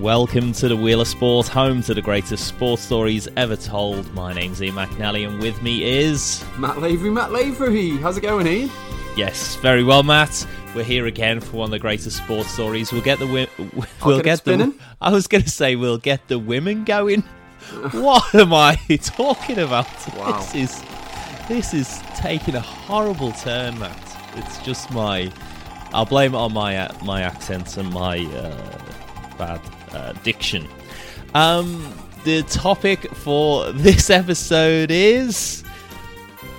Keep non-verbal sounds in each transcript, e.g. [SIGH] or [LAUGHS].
Welcome to the Wheel of Sport, home to the greatest sports stories ever told. My name's Ian McNally, and with me is Matt Lavery. Matt Lavery, how's it going, Ian? Yes, very well, Matt. We're here again for one of the greatest sports stories. We'll get the wi- [LAUGHS] we'll get get, the. I was going to say we'll get the women going. [LAUGHS] what am I talking about? [LAUGHS] Wow. This is this is taking a horrible turn, Matt. It's just my. I'll blame it on my uh, my accent and my uh, bad uh, diction. Um, the topic for this episode is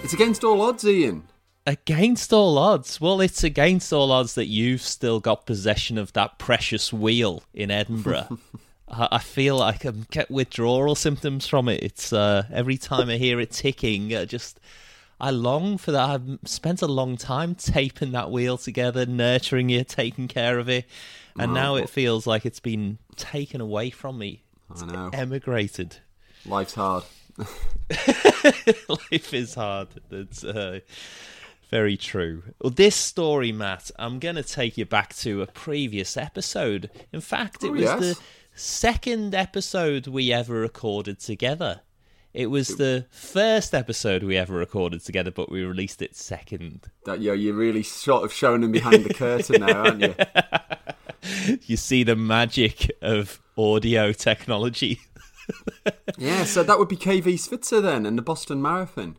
It's against all odds, Ian. against all odds. Well, it's against all odds that you've still got possession of that precious wheel in Edinburgh. [LAUGHS] I feel like I'm get withdrawal symptoms from it. It's uh, every time I hear it ticking, I just I long for that. I've spent a long time taping that wheel together, nurturing it, taking care of it, and now it feels like it's been taken away from me. I know. Emigrated. Life's hard. [LAUGHS] Life is hard. That's uh, very true. Well, this story, Matt, I'm going to take you back to a previous episode. In fact, it Oh, was yes. the second episode we ever recorded together. It was the first episode we ever recorded together, but we released it second. That yeah, you're really sort of showing them behind the curtain now, aren't you? [LAUGHS] You see the magic of audio technology. [LAUGHS] Yeah, so that would be KV Switzer then, and the Boston Marathon.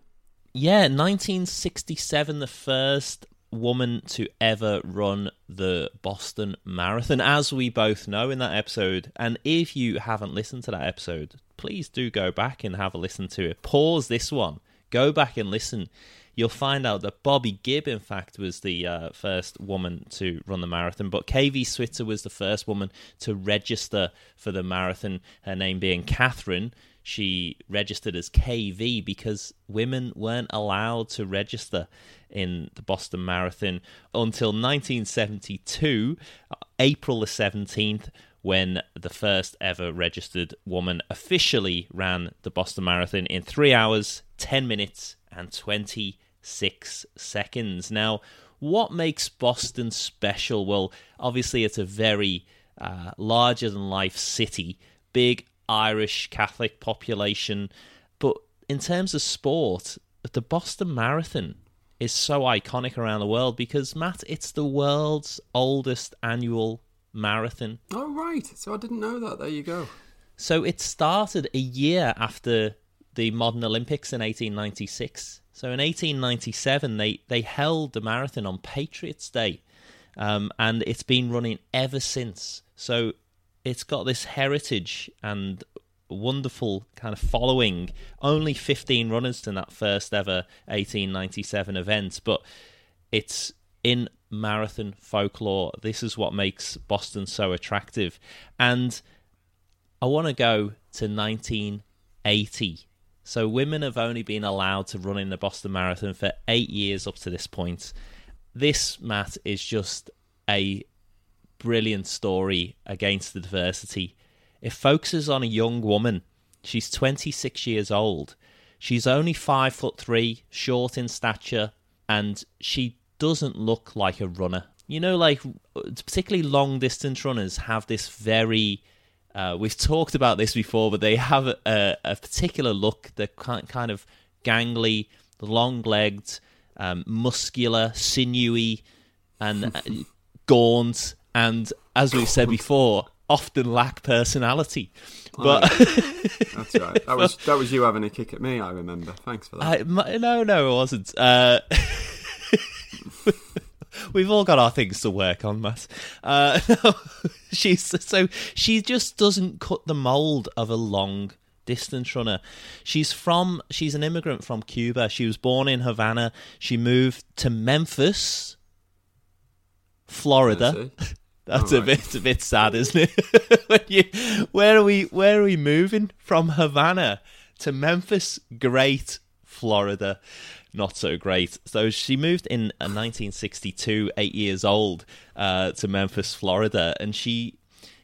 Yeah, 1967, the first woman to ever run the Boston Marathon, as we both know in that episode. And if you haven't listened to that episode, please do go back and have a listen to it. Pause this one, go back and listen. You'll find out that Bobbi Gibb, in fact, was the uh, first woman to run the marathon, but KV Switzer was the first woman to register for the marathon, her name being Kathrine she registered as KV because women weren't allowed to register in the Boston Marathon until 1972, uh, April the 17th, when the first ever registered woman officially ran the Boston Marathon in 3 hours, 10 minutes, and 26 seconds. Now, what makes Boston special? Well, obviously, it's a very uh, larger than life city, big Irish Catholic population. But in terms of sport, the Boston Marathon is so iconic around the world because, Matt, it's the world's oldest annual marathon. Oh right, so I didn't know that. There you go. So it started a year after the modern Olympics in 1896. So in 1897, they, they held the marathon on Patriots' Day, um, and it's been running ever since. So it's got this heritage and wonderful kind of following. Only 15 runners in that first ever 1897 event, but it's in marathon folklore. This is what makes Boston so attractive. And I want to go to 1980. So women have only been allowed to run in the Boston Marathon for eight years up to this point. This, Matt, is just a brilliant story against the diversity. It focuses on a young woman. She's 26 years old. She's only five foot three, short in stature, and she doesn't look like a runner. You know, like particularly long distance runners have this very. Uh, we've talked about this before, but they have a, a, particular look. They're kind of gangly, long legged, um, muscular, sinewy, and uh, [LAUGHS] gaunt. And as we've said before, often lack personality. But [LAUGHS] That's right. That was that was you having a kick at me. I remember. Thanks for that. I, no, no, it wasn't. Uh, [LAUGHS] [LAUGHS] we've all got our things to work on, Matt. Uh, no, [LAUGHS] she's so she just doesn't cut the mold of a long distance runner. She's from she's an immigrant from Cuba. She was born in Havana. She moved to Memphis, Florida. [LAUGHS] That's a bit a bit sad, isn't it? you, where are we where are we moving from Havana to Memphis? Great, Florida, not so great. So she moved in uh, 1962, eight years old, uh, to Memphis, Florida, and she.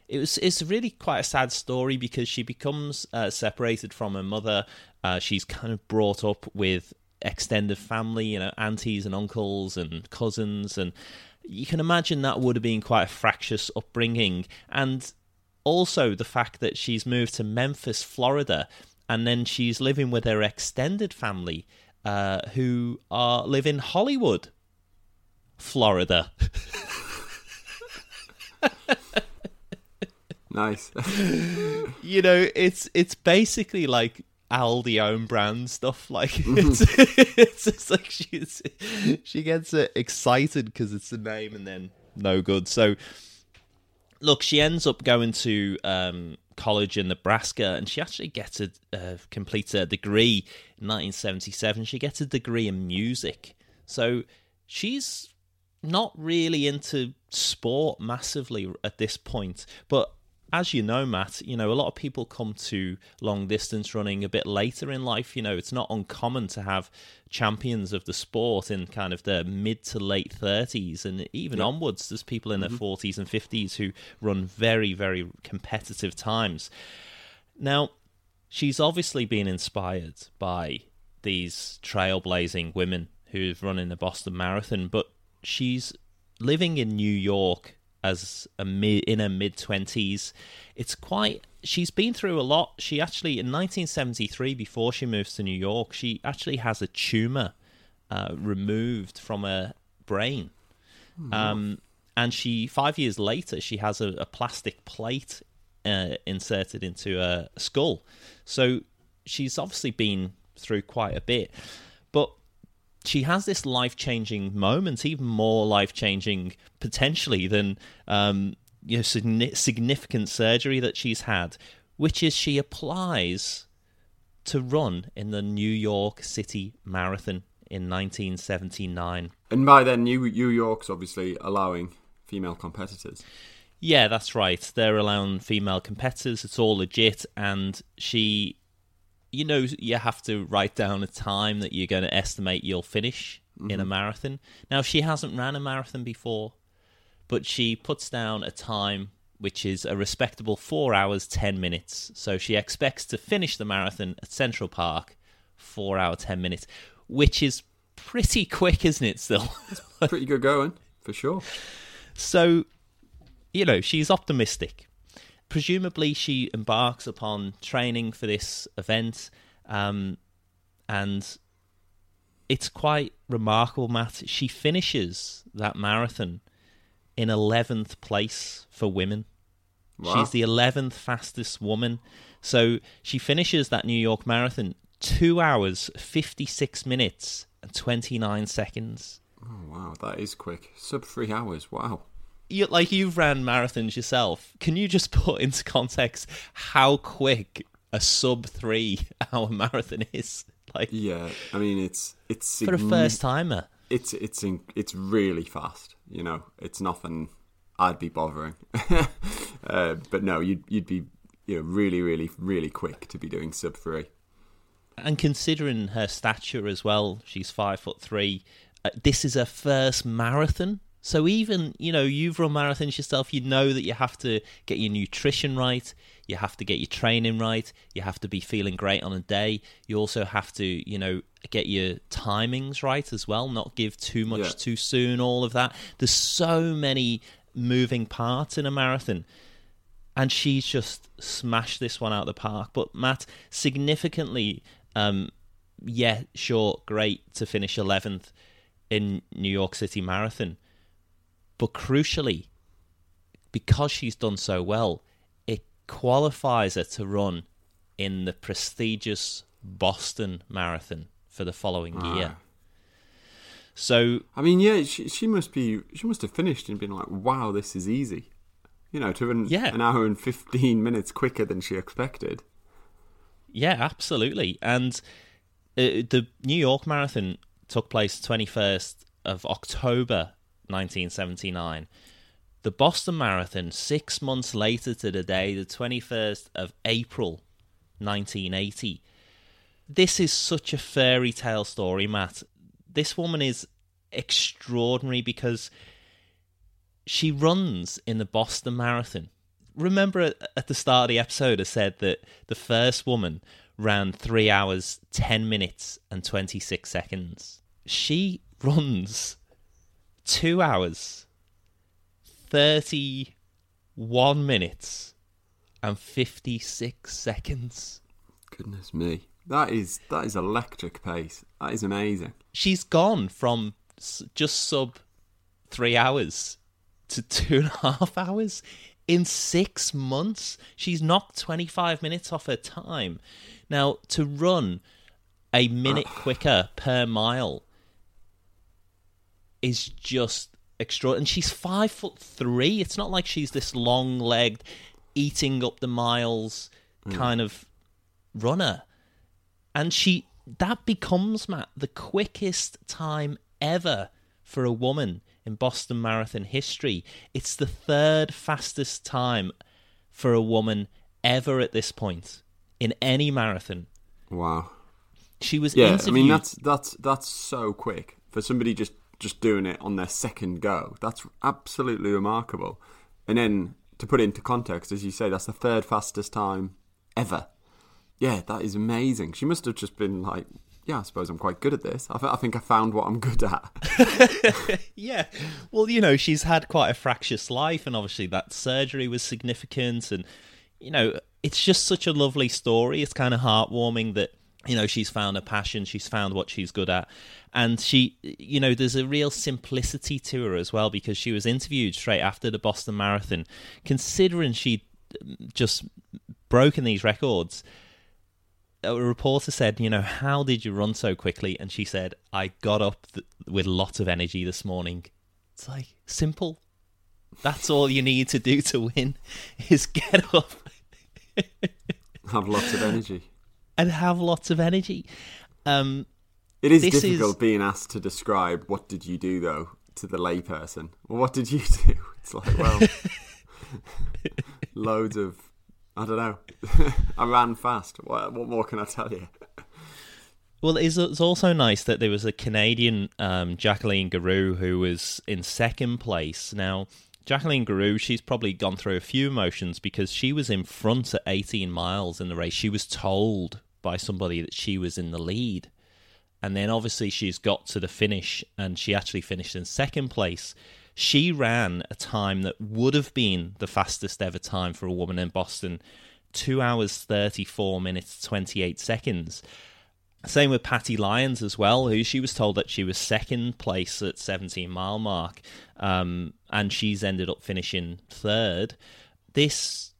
It was it's really quite a sad story because she becomes uh, separated from her mother. Uh, she's kind of brought up with extended family, you know, aunties and uncles and cousins, and you can imagine that would have been quite a fractious upbringing. And also the fact that she's moved to Memphis, Florida, and then she's living with her extended family, uh, who are live in Hollywood, Florida. Nice. [LAUGHS] you know, it's it's basically like Aldi own brand stuff. Like Mm-hmm. it's, [LAUGHS] it's just like she's she gets uh, excited because it's the name, and then no good. So look, she ends up going to um, college in Nebraska, and she actually gets a uh, a degree in 1977. She gets a degree in music, so she's not really into sport massively at this point, but as you know, Matt, you know, a lot of people come to long distance running a bit later in life. You know, it's not uncommon to have champions of the sport in kind of their mid to late 30s and even onwards. There's people in their mm-hmm. 40s and 50s who run very, very competitive times. Now, she's obviously been inspired by these trailblazing women who've run in the Boston Marathon, but she's living in New York as a mid in her mid twenties. It's quite. She's been through a lot. She actually in 1973, before she moves to New York, she actually has a tumor uh, removed from her brain. Um, and she five years later, she has a, a plastic plate uh, inserted into her skull. So she's obviously been through quite a bit, she has this life changing moment, even more life changing potentially than um, you know, significant surgery that she's had, which is she applies to run in the New York City Marathon in 1979. and by then, New, New York's obviously allowing female competitors. Yeah, that's right. They're allowing female competitors. It's all legit. And she, you know, you have to write down a time that you're going to estimate you'll finish in a mm-hmm. marathon. Now, she hasn't ran a marathon before, but she puts down a time which is a respectable four hours, 10 minutes. So she expects to finish the marathon at Central Park, four hour, 10 minutes, which is pretty quick, isn't it, still? Pretty good going, for sure. [LAUGHS] So, you know, she's optimistic. Presumably, she embarks upon training for this event, um, and it's quite remarkable, Matt. She finishes that marathon in 11th place for women. Wow. She's the 11th fastest woman. So she finishes that New York Marathon 2 hours, 56 minutes, and 29 seconds. Oh, wow, that is quick. Sub three hours. Wow. You like you've ran marathons yourself. Can you just [LAUGHS] put into context how quick a sub three [LAUGHS] hour marathon is? [LAUGHS] Like Yeah, I mean it's it's for a first timer. It's it's in, it's really fast. You know, it's nothing I'd be bothering. uh, but no, you'd you'd be you know really really really quick to be doing sub three. And considering her stature as well, she's five foot three. Uh, this is her first marathon. So even you know you've run marathons yourself, you know that you have to get your nutrition right, you have to get your training right, you have to be feeling great on a day. You also have to you know get your timings right as well, not give too much Yeah. too soon. All of that. There's so many moving parts in a marathon and she's just smashed this one out of the park. But Matt, significantly, um, yeah, sure, great to finish eleventh in New York City Marathon, but crucially, because she's done so well, it qualifies her to run in the prestigious Boston Marathon for the following year. Ah. So I mean, yeah, she she must be she must have finished and been like, wow, this is easy. You know, to run Yeah. an hour and fifteen minutes quicker than she expected. Yeah, absolutely. And uh, the New York Marathon took place 21st of October 1979. The Boston Marathon, six months later to the day, the 21st of April 1980. This is such a fairy tale story, Matt. This woman is extraordinary because she runs in the Boston Marathon. Remember at, the start of the episode, I said that the first woman ran three hours, 10 minutes, and 26 seconds. She runs two hours, 31 minutes, and 56 seconds. Goodness me. That is that is electric pace. That is amazing. She's gone from just sub three hours to two and a half hours in six months. She's knocked 25 minutes off her time. Now, to run a minute ah. quicker per mile is just extraordinary. And she's five foot three. It's not like she's this long legged, eating up the miles hmm. kind of runner. And she that becomes Matt the quickest time ever for a woman in Boston Marathon history. It's the third fastest time for a woman ever at this point in any marathon. Wow. She was Yeah. I mean that's that's that's so quick for somebody just just doing it on their second go. That's absolutely remarkable. And then to put it into context, as you say, that's the third fastest time ever. Yeah, that is amazing. She must have just been like, yeah, I suppose I'm quite good at this. I, th- I think I found what I'm good at. [LAUGHS] yeah. Well, you know, she's had quite a fractious life, and obviously that surgery was significant. And, you know, it's just such a lovely story. It's kind of heartwarming that, you know, she's found a passion, she's found what she's good at. And she, you know, there's a real simplicity to her as well because she was interviewed straight after the Boston Marathon, considering she'd um, just broken these records a reporter said, you know, how did you run so quickly? And she said, I got up th- with lots of energy this morning. It's like simple. That's all you need to do to win is [LAUGHS] get up have lots of energy. And have lots of energy. Um, It is difficult is- being asked to describe what did you do though to the layperson. Well, what did you [LAUGHS] do? It's like, well, [LAUGHS] loads of, I don't know. [LAUGHS] I ran fast. What, what more can I tell you? Well, it's, it's also nice that there was a Canadian, um, Jacqueline Gareau, who was in second place. Now, Jacqueline Gareau, she's probably gone through a few emotions because she was in front at 18 miles in the race. She was told by somebody that she was in the lead. And then obviously she's got to the finish and she actually finished in second place. She ran a time that would have been the fastest ever time for a woman in Boston two hours, 34 minutes, 28 seconds. Same with Patti Lyons as well, who she was told that she was second place at 17 mile mark, um, and she's ended up finishing third. This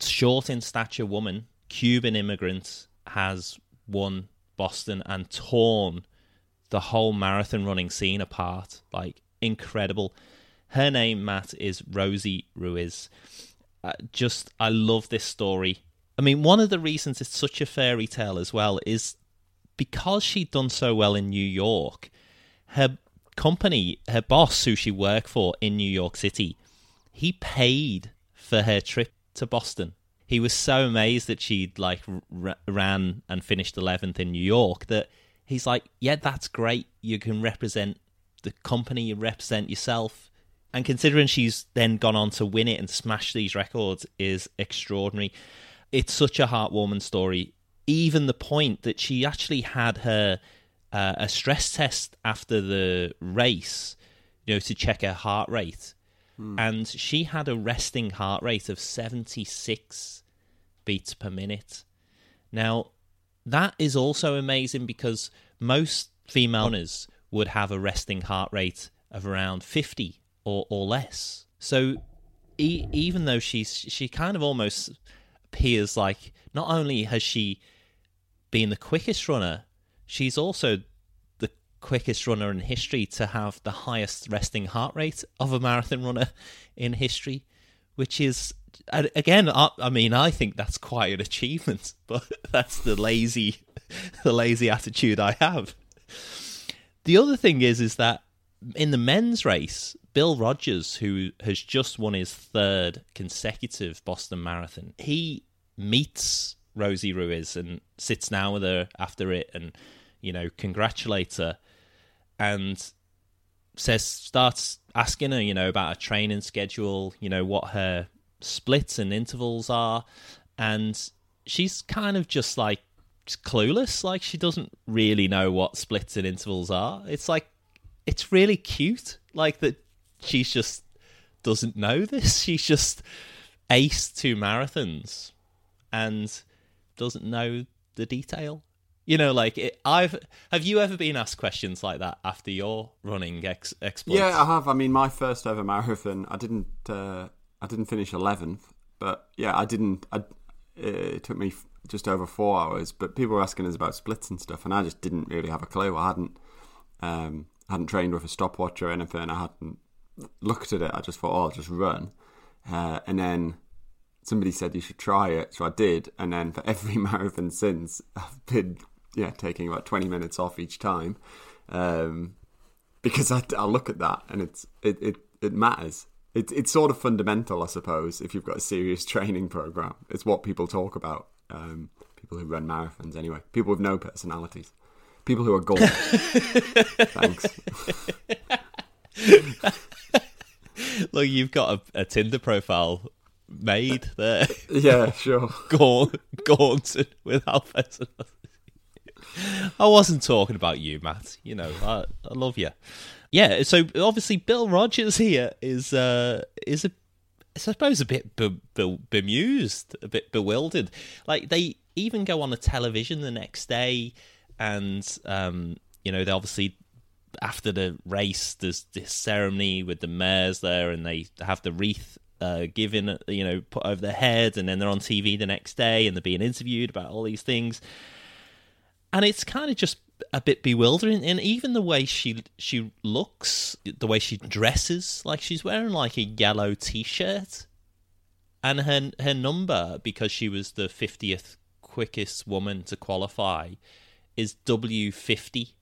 short in stature woman, Cuban immigrant, has won Boston and torn the whole marathon running scene apart. Like incredible. Her name, Matt, is Rosie Ruiz. Uh, just, I love this story. I mean, one of the reasons it's such a fairy tale as well is because she'd done so well in New York, her company, her boss, who she worked for in New York City, he paid for her trip to Boston. He was so amazed that she'd like r- ran and finished 11th in New York that he's like, "Yeah, that's great. You can represent the company, you represent yourself." And considering she's then gone on to win it and smash these records is extraordinary. It's such a heartwarming story even the point that she actually had her uh, a stress test after the race, you know, to check her heart rate, Hmm. and she had a resting heart rate of seventy six beats per minute. Now, that is also amazing because most female runners would have a resting heart rate of around fifty or or less. So, e- even though she's she kind of almost appears like not only has she been the quickest runner, she's also quickest runner in history to have the highest resting heart rate of a marathon runner in history, which is again, I, I mean, I think that's quite an achievement, [LAUGHS] but that's the lazy, [LAUGHS] the lazy attitude I have. The other thing is, is that in the men's race, Bill Rodgers, who has just won his third consecutive Boston Marathon, he meets Rosie Ruiz and sits down with her after it and, you know, congratulates her and says, starts asking her, you know, about her training schedule, you know, what her splits and intervals are. And she's kind of just like clueless. Like she doesn't really know what splits and intervals are. It's like, it's really cute. Like that she's just doesn't know this. [LAUGHS] She's just ace two marathons and doesn't know the detail. You know, like it, I've have you ever been asked questions like that after your running ex- exploits? Yeah, I have. I mean, my first ever marathon, I didn't, uh, I didn't finish eleventh, but yeah, I didn't. I, it took me just over four hours. But people were asking us about splits and stuff, and I just didn't really have a clue. I hadn't, um, hadn't trained with a stopwatch or anything. I hadn't looked at it. I just thought, oh, I'll just run, uh, and then somebody said you should try it, so I did. And then for every [LAUGHS] marathon since, I've been yeah taking about twenty minutes off each time, um, because I, I look at that and it's it it, it matters. It, it's sort of fundamental, I suppose, if you've got a serious [LAUGHS] training program. It's what people talk about. Um, people who run marathons, anyway. People with no personalities. People who are gone. [LAUGHS] Thanks. [LAUGHS] Look, you've got a, a Tinder profile made there. yeah, sure. Gaunt, gaunted without personality. [LAUGHS] I wasn't talking about you, Matt. You know, I, I love you. Yeah, so obviously Bill Rodgers here is uh, is a I suppose a bit be- be- bemused, a bit bewildered. Like they even go on the television the next day, and um, you know they obviously after the race there's this ceremony with the mayors there, and they have the wreath uh, given, you know, put over their head, and then they're on TV the next day, and they're being interviewed about all these things, and it's kind of just a bit bewildering. And even the way she she looks the way she dresses like she's wearing like a yellow t-shirt. And her her number because she was the 50th quickest woman to qualify is W50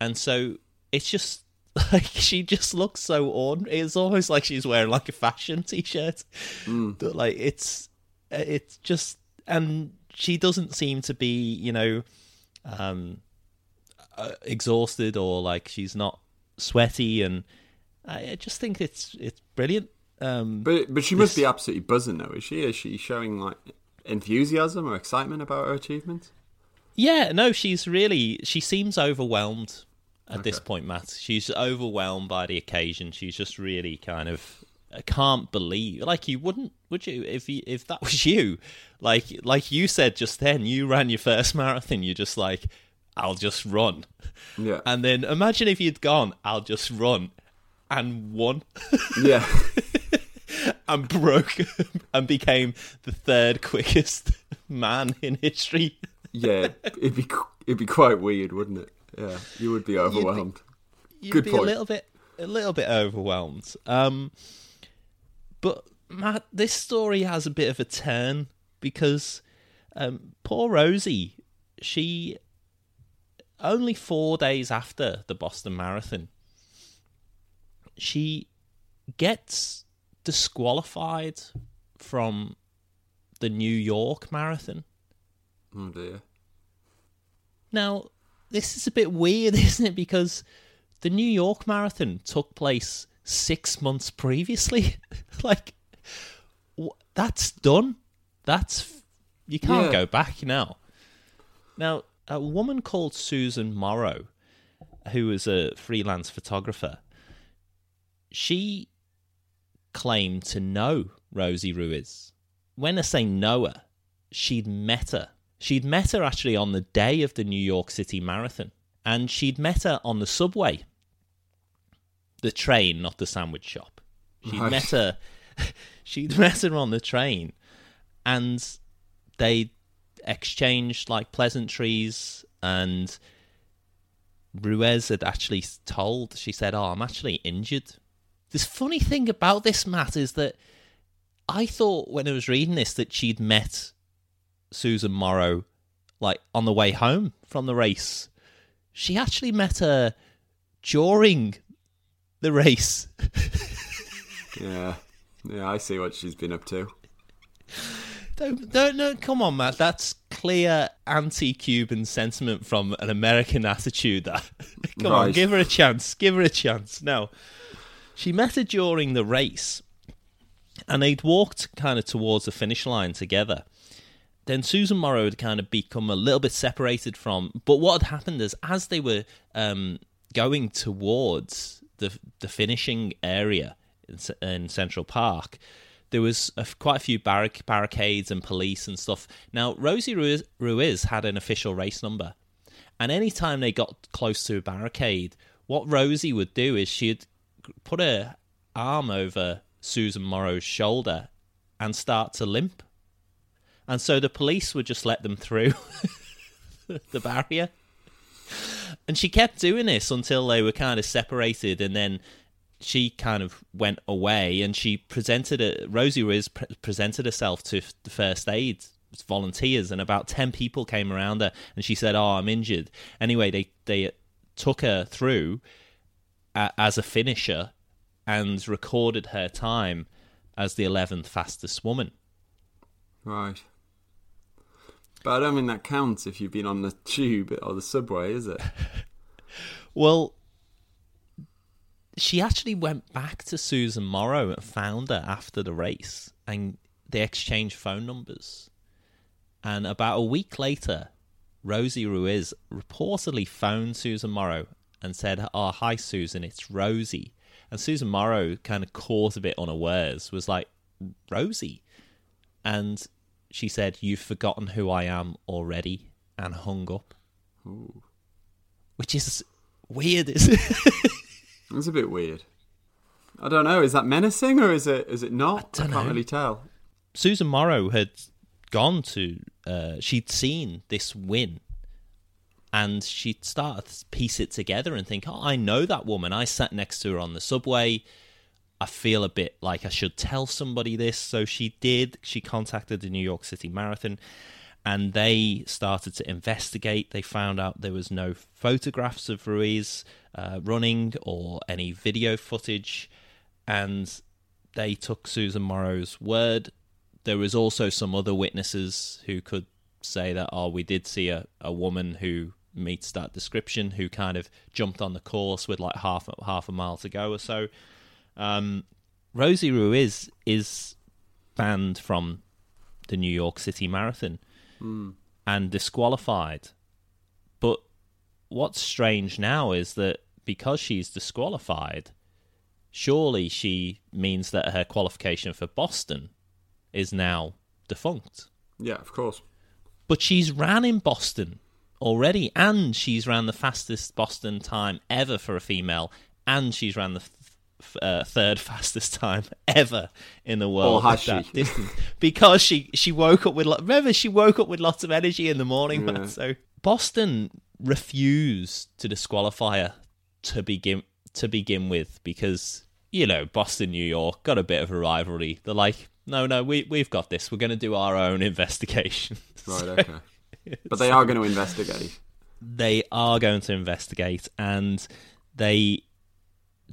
and so it's just [LAUGHS] like she just looks so ordinary it's almost like she's wearing like a fashion t-shirt. Mm. But, like it's it's just and she doesn't seem to be you know um uh, exhausted or like she's not sweaty. And I, I just think it's it's brilliant. Um But but she must be absolutely buzzing though, is she? Is she showing like enthusiasm or excitement about her achievements? yeah no she's really she seems overwhelmed at this point matt. She's overwhelmed by the occasion. She's just really kind of I can't believe like you wouldn't would you if you, if that [LAUGHS] was you like like you said just then you ran your first [LAUGHS] marathon you're just like I'll just run Yeah. and then imagine if you'd gone I'll just run and won [LAUGHS] yeah. and broke and became the third quickest man in history. Yeah. It'd be it'd be quite weird, wouldn't it? Yeah. You would be overwhelmed. You'd Good be point. a little bit a little bit overwhelmed. Um but Matt, this story has a bit of a turn because um, poor Rosie, she only four days after the Boston Marathon, she gets disqualified from the New York Marathon. Oh dear. Now, this is a bit weird, [LAUGHS] isn't it? Because the New York Marathon took place six months previously. [LAUGHS] like, wh- that's done. That's you can't Yeah. go back now. Now, a woman called Susan Morrow, who is a freelance photographer, she claimed to know Rosie Ruiz. When I say know her, she'd met her. She'd met her actually on the day of the New York City Marathon, and she'd met her on the subway, the train, not the sandwich shop. She'd Right. met her. [LAUGHS] She'd met her on the train, and they exchanged like pleasantries and Ruiz had actually told she said oh i'm actually injured this funny thing about this matt is that i thought when i was reading this that she'd met susan morrow like on the way home from the race she actually met her during the race Yeah. Yeah, I see what she's been up to. Don't, don't, no, come on, Matt. That's clear anti-Cuban sentiment from an American attitude. That [LAUGHS] come on, give her a chance. Give her a chance. No, she met her during the race, and they'd walked kind of towards the finish line together. Then Susan Morrow had kind of become a little bit separated from. But what had happened is, as they were um, going towards the the finishing area in, in Central Park, there was a, quite a few barric- barricades and police and stuff. Now, Rosie Ruiz, Ruiz had an official race number, and anytime they got close to a barricade, what Rosie would do is she'd put her arm over Susan Morrow's shoulder and start to limp. And so the police would just let them through [LAUGHS] the barrier. And she kept doing this until they were kind of separated, and then she kind of went away and she presented a Rosie Riz pre- presented herself to the first aid volunteers and about 10 people came around her and she said oh I'm injured anyway they they took her through a- as a finisher and recorded her time as the 11th fastest woman Right. But I don't think that counts if you've been on the tube or the subway, is it? [LAUGHS] Well, she actually went back to Susan Morrow and found her after the race, and they exchanged phone numbers. And about a week later, Rosie Ruiz reportedly phoned Susan Morrow and said, "Oh, hi, Susan, it's Rosie." And Susan Morrow kind of caught a bit unawares, was like, "Rosie," and she said, "You've forgotten who I am already," and hung up, Ooh. which is weird, isn't it? [LAUGHS] That's a bit weird. I don't know. Is that menacing or is it? Is it not? I don't can't know. really tell. Susan Morrow had gone to, uh, she'd seen this win and she'd start to piece it together and think, oh, I know that woman. I sat next to her on the subway. I feel a bit like I should tell somebody this. So she did. She contacted the New York City Marathon and they started to investigate. They found out there was no photographs of Ruiz uh, running or any video footage, and they took Susan Morrow's word. There was also some other witnesses who could say that, oh, we did see a, a woman who meets that description who kind of jumped on the course with like half half a mile to go or so. Um, Rosie Ruiz is banned from the New York City Marathon and disqualified. But what's strange now is that because she's disqualified, surely she means that her qualification for Boston is now defunct. Yeah, of course. But she's ran in Boston already, and she's ran the fastest Boston time ever for a female, and she's ran the uh, third [LAUGHS] fastest time ever in the world. Or has at that she? distance. because she she woke up with remember she woke up with lots of energy in the morning. Yeah. Man, so Boston refused to disqualify her to begin to begin with because you know Boston New York got a bit of a rivalry. They're like, no, no, we we've got this. We're going to do our own [LAUGHS] investigation. Right. Okay. but they are going to investigate. [LAUGHS] they are going to investigate and they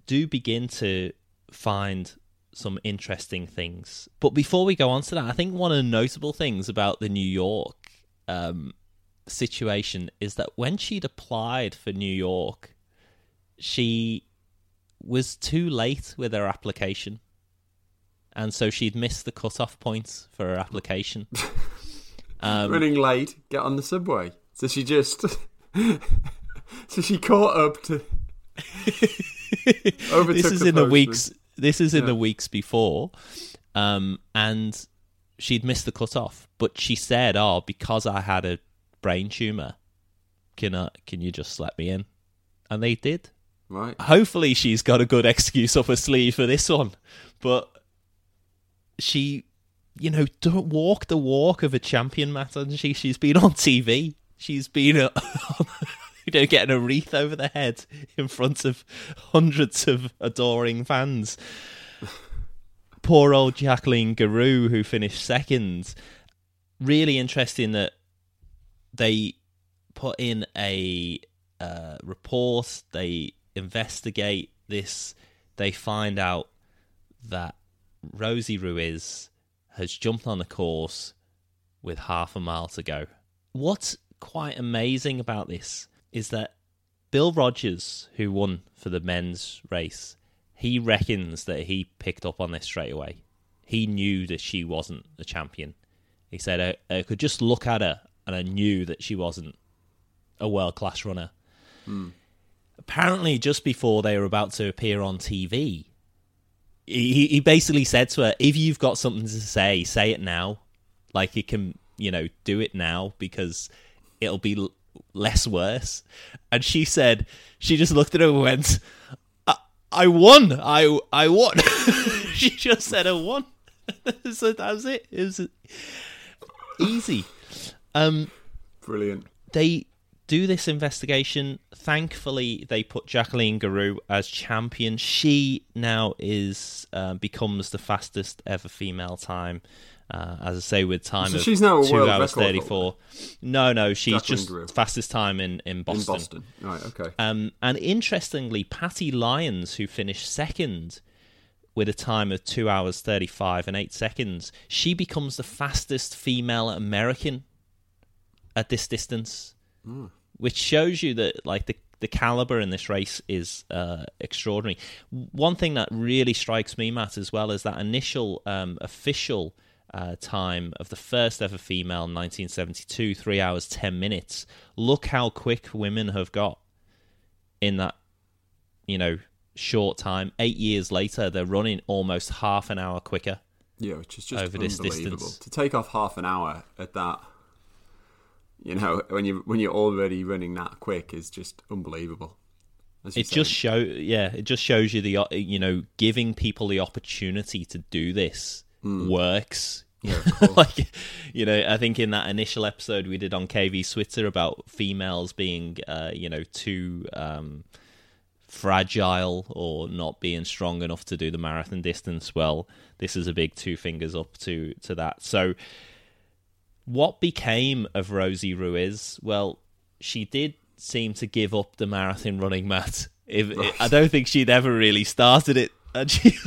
do begin to find some interesting things. But before we go on to that, I think one of the notable things about the New York um, situation is that when she'd applied for New York, she was too late with her application. And so she'd missed the cutoff points for her application. [LAUGHS] Um, Running late, get on the subway. So she just. [LAUGHS] so she caught up to. [LAUGHS] [LAUGHS] overtook this is in the weeks. This is in Yeah. the weeks before, um, and she'd missed the cutoff. But she said, "Oh, because I had a brain tumor, can I, can you just let me in?" And they did. Right. Hopefully, she's got a good excuse up her sleeve for this one. But she, you know, don't walk the walk of a champion, Matt. Hasn't she? She's been on TV. She's been, uh, [LAUGHS] you know, getting a wreath over the head in front of hundreds of adoring fans. [SIGHS] Poor old Jacqueline Gareau, who finished second. Really interesting that they put in a uh, report. They investigate this. They find out that Rosie Ruiz has jumped on the course with half a mile to go. What's quite amazing about this is that Bill Rodgers, who won for the men's race, he reckons that he picked up on this straight away. He knew that she wasn't the champion. He said, I, I could just look at her and I knew that she wasn't a world class runner. Hmm. Apparently, just before they were about to appear on TV, he, he basically said to her, "If you've got something to say, say it now. Like you can, you know, do it now because it'll be less worse." And she said, she just looked at her and went, "I, I won. I I won." [LAUGHS] she just said, "I won." [LAUGHS] so that was it. It was easy. Um, Brilliant. they do this investigation. Thankfully, they put Jacqueline Gareau as champion. She now is uh, becomes the fastest ever female time. Uh, as I say, with time So of she's now a two hours thirty four. No, no, she's Jacqueline just Gareau. fastest time in in Boston. In Boston. Right, okay. Um, and interestingly, Patti Lyons, who finished second with a time of two hours thirty five and eight seconds, she becomes the fastest female American at this distance, which shows you that like the the caliber in this race is uh, extraordinary. One thing that really strikes me, Matt, as well, is that initial um, official uh, time of the first ever female 1972, three hours ten minutes. Look how quick women have got in that, you know, short time. Eight years later, they're running almost half an hour quicker. Yeah, which is just over this unbelievable. distance. To take off half an hour at that, you know, [LAUGHS] when you when you're already running that quick is just unbelievable. It say. just show, yeah, it just shows you the, you know, giving people the opportunity to do this works. [LAUGHS] Yeah, [LAUGHS] like, you know, I think in that initial episode we did on KV Switzer about females being, uh, you know, too um, fragile or not being strong enough to do the marathon distance. Well, this is a big two fingers up to to that. So, what became of Rosie Ruiz? Well, she did seem to give up the marathon running, Matt. If, I [LAUGHS] don't think she'd ever really started it. And she,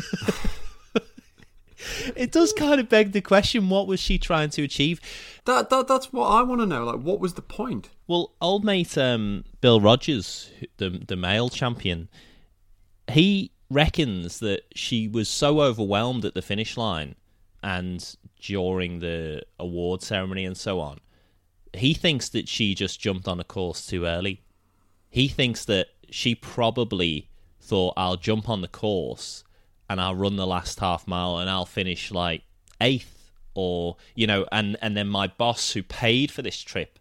it does kind of beg the question: What was she trying to achieve? that, that that's what I want to know. Like, what was the point? Well, old mate um, Bill Rodgers, the the male champion, he reckons that she was so overwhelmed at the finish line and during the award ceremony and so on. He thinks that she just jumped on a course too early. He thinks that she probably thought, "I'll jump on the course and I'll run the last half mile and I'll finish like eighth, or you know, and and then my boss who paid for this trip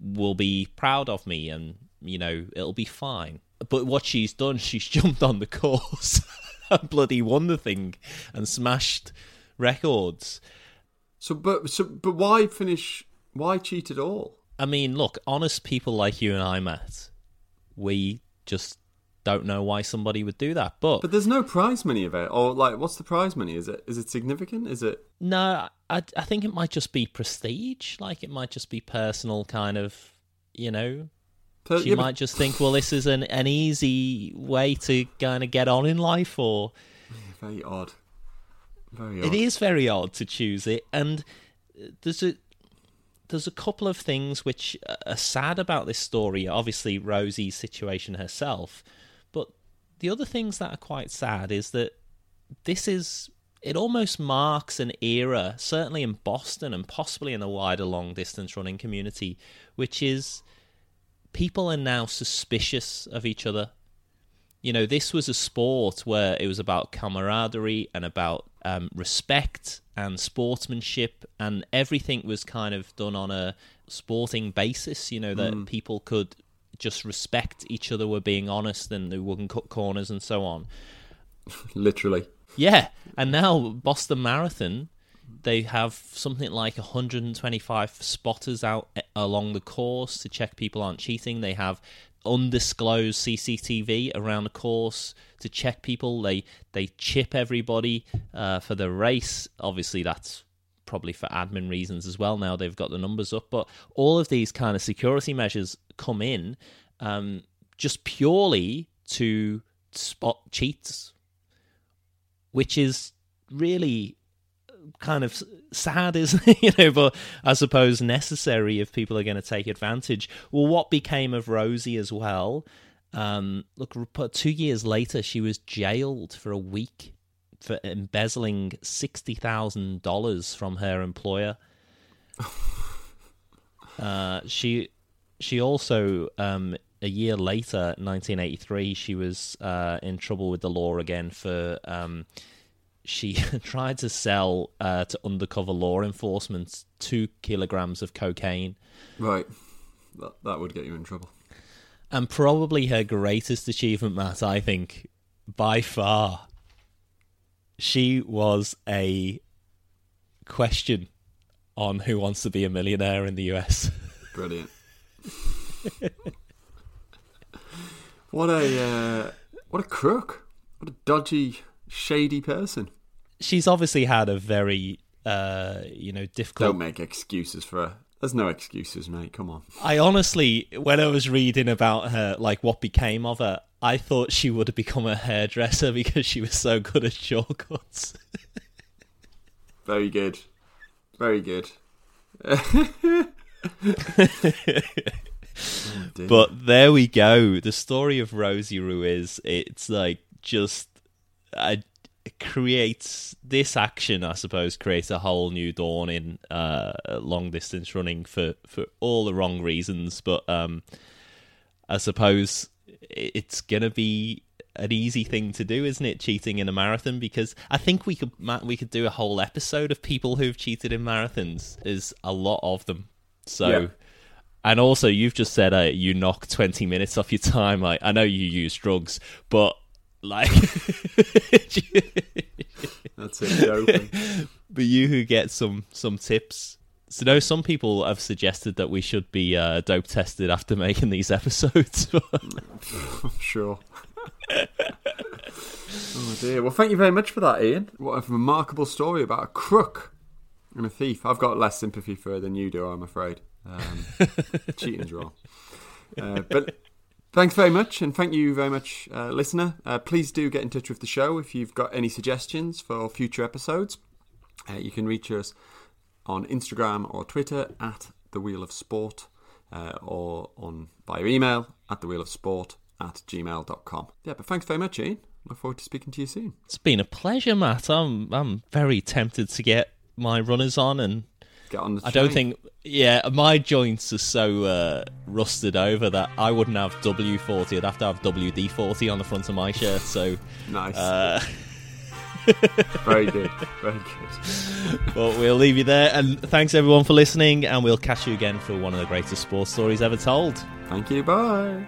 will be proud of me and you know it'll be fine but what she's done [LAUGHS] she's jumped on the course [LAUGHS] and bloody won the thing and smashed records So, but so, but why finish? Why cheat at all? i mean look honest people like you and i matt we just don't know why somebody would do that but, But there's no prize money of it, or like, what's the prize money? Is it is it significant? Is it? no I, I think it might just be prestige like it might just be personal kind of you know per- she yeah, but- might just think well this is an, an easy way to kind of get on in life or very odd. Very odd. It is very odd to choose it, and uh, there's a there's a couple of things which are sad about this story. Obviously, Rosie's situation herself, but the other things that are quite sad is that this is it almost marks an era, certainly in Boston and possibly in the wider long distance running community, which is people are now suspicious of each other you know, this was a sport where it was about camaraderie and about um, respect and sportsmanship, and everything was kind of done on a sporting basis. You know, that people could just respect each other, were being honest, and they wouldn't cut corners and so on. [LAUGHS] Literally. Yeah, and now Boston Marathon, they have something like 125 spotters out along the course to check people aren't cheating. They have undisclosed CCTV around the course to check people. They they chip everybody uh, for the race. Obviously, that's probably for admin reasons as well. Now they've got the numbers up, but all of these kind of security measures come in um, just purely to spot cheats which is really kind of sad, [LAUGHS] isn't it? You know, but I suppose necessary if people are going to take advantage. Well, what became of Rosie as well? Um, look, two years later, she was jailed for a week for embezzling sixty thousand dollars from her employer. [LAUGHS] Uh, she she also um, a year later, 1983, she was uh, in trouble with the law again for um, she [LAUGHS] tried to sell uh, to undercover law enforcement two kilograms of cocaine. Right. That, that would get you in trouble. And probably her greatest achievement, Matt, I think, by far, she was a question on Who Wants to Be a Millionaire in the US. [LAUGHS] Brilliant. [LAUGHS] what a uh, what a crook! What a dodgy, shady person. She's obviously had a very, uh, you know, difficult. Don't make excuses for her. There's no excuses, mate. Come on. I honestly, when I was reading about her, like what became of her, I thought she would have become a hairdresser [LAUGHS] because she was so good at shortcuts. Very good. Very good. [LAUGHS] [LAUGHS] But there we go. The story of Rosie Ruiz. It's like just uh, it creates this action. I suppose creates a whole new dawn in uh, long distance running for for all the wrong reasons. But um, I suppose it's gonna be an easy thing to do, isn't it? Cheating in a marathon because I think we could we could do a whole episode of people who've cheated in marathons. There's a lot of them. So, Yeah. and also you've just said uh, you knock twenty minutes off your time. Like I know you use drugs, but like, [LAUGHS] That's it. But you who get some some tips. So, no, some people have suggested that we should be uh, dope tested after making these episodes. [LAUGHS] [LAUGHS] Sure. oh dear. Well, thank you very much for that, Ian. What a remarkable story about a crook and a thief. I've got less sympathy for her than you do, I'm afraid. Um, [LAUGHS] cheating's wrong. Uh, but thanks very much, and thank you very much, uh, listener. Uh, please do get in touch with the show if you've got any suggestions for future episodes. Uh, you can reach us on Instagram or Twitter at the Wheel of Sport, uh, or on via email at the Wheel of Sport at gmail.com. Yeah, but thanks very much, Ian. Look forward to speaking to you soon. It's been a pleasure, Matt. I'm I'm very tempted to get my runners on, and Get on the I don't think. Yeah, my joints are so uh, rusted over that I wouldn't have W40. I'd have to have WD40 on the front of my shirt. So, Nice. uh, [LAUGHS] very good. Very good. but we'll leave you there. And thanks everyone for listening. And we'll catch you again for one of the greatest sports stories ever told. Thank you. Bye.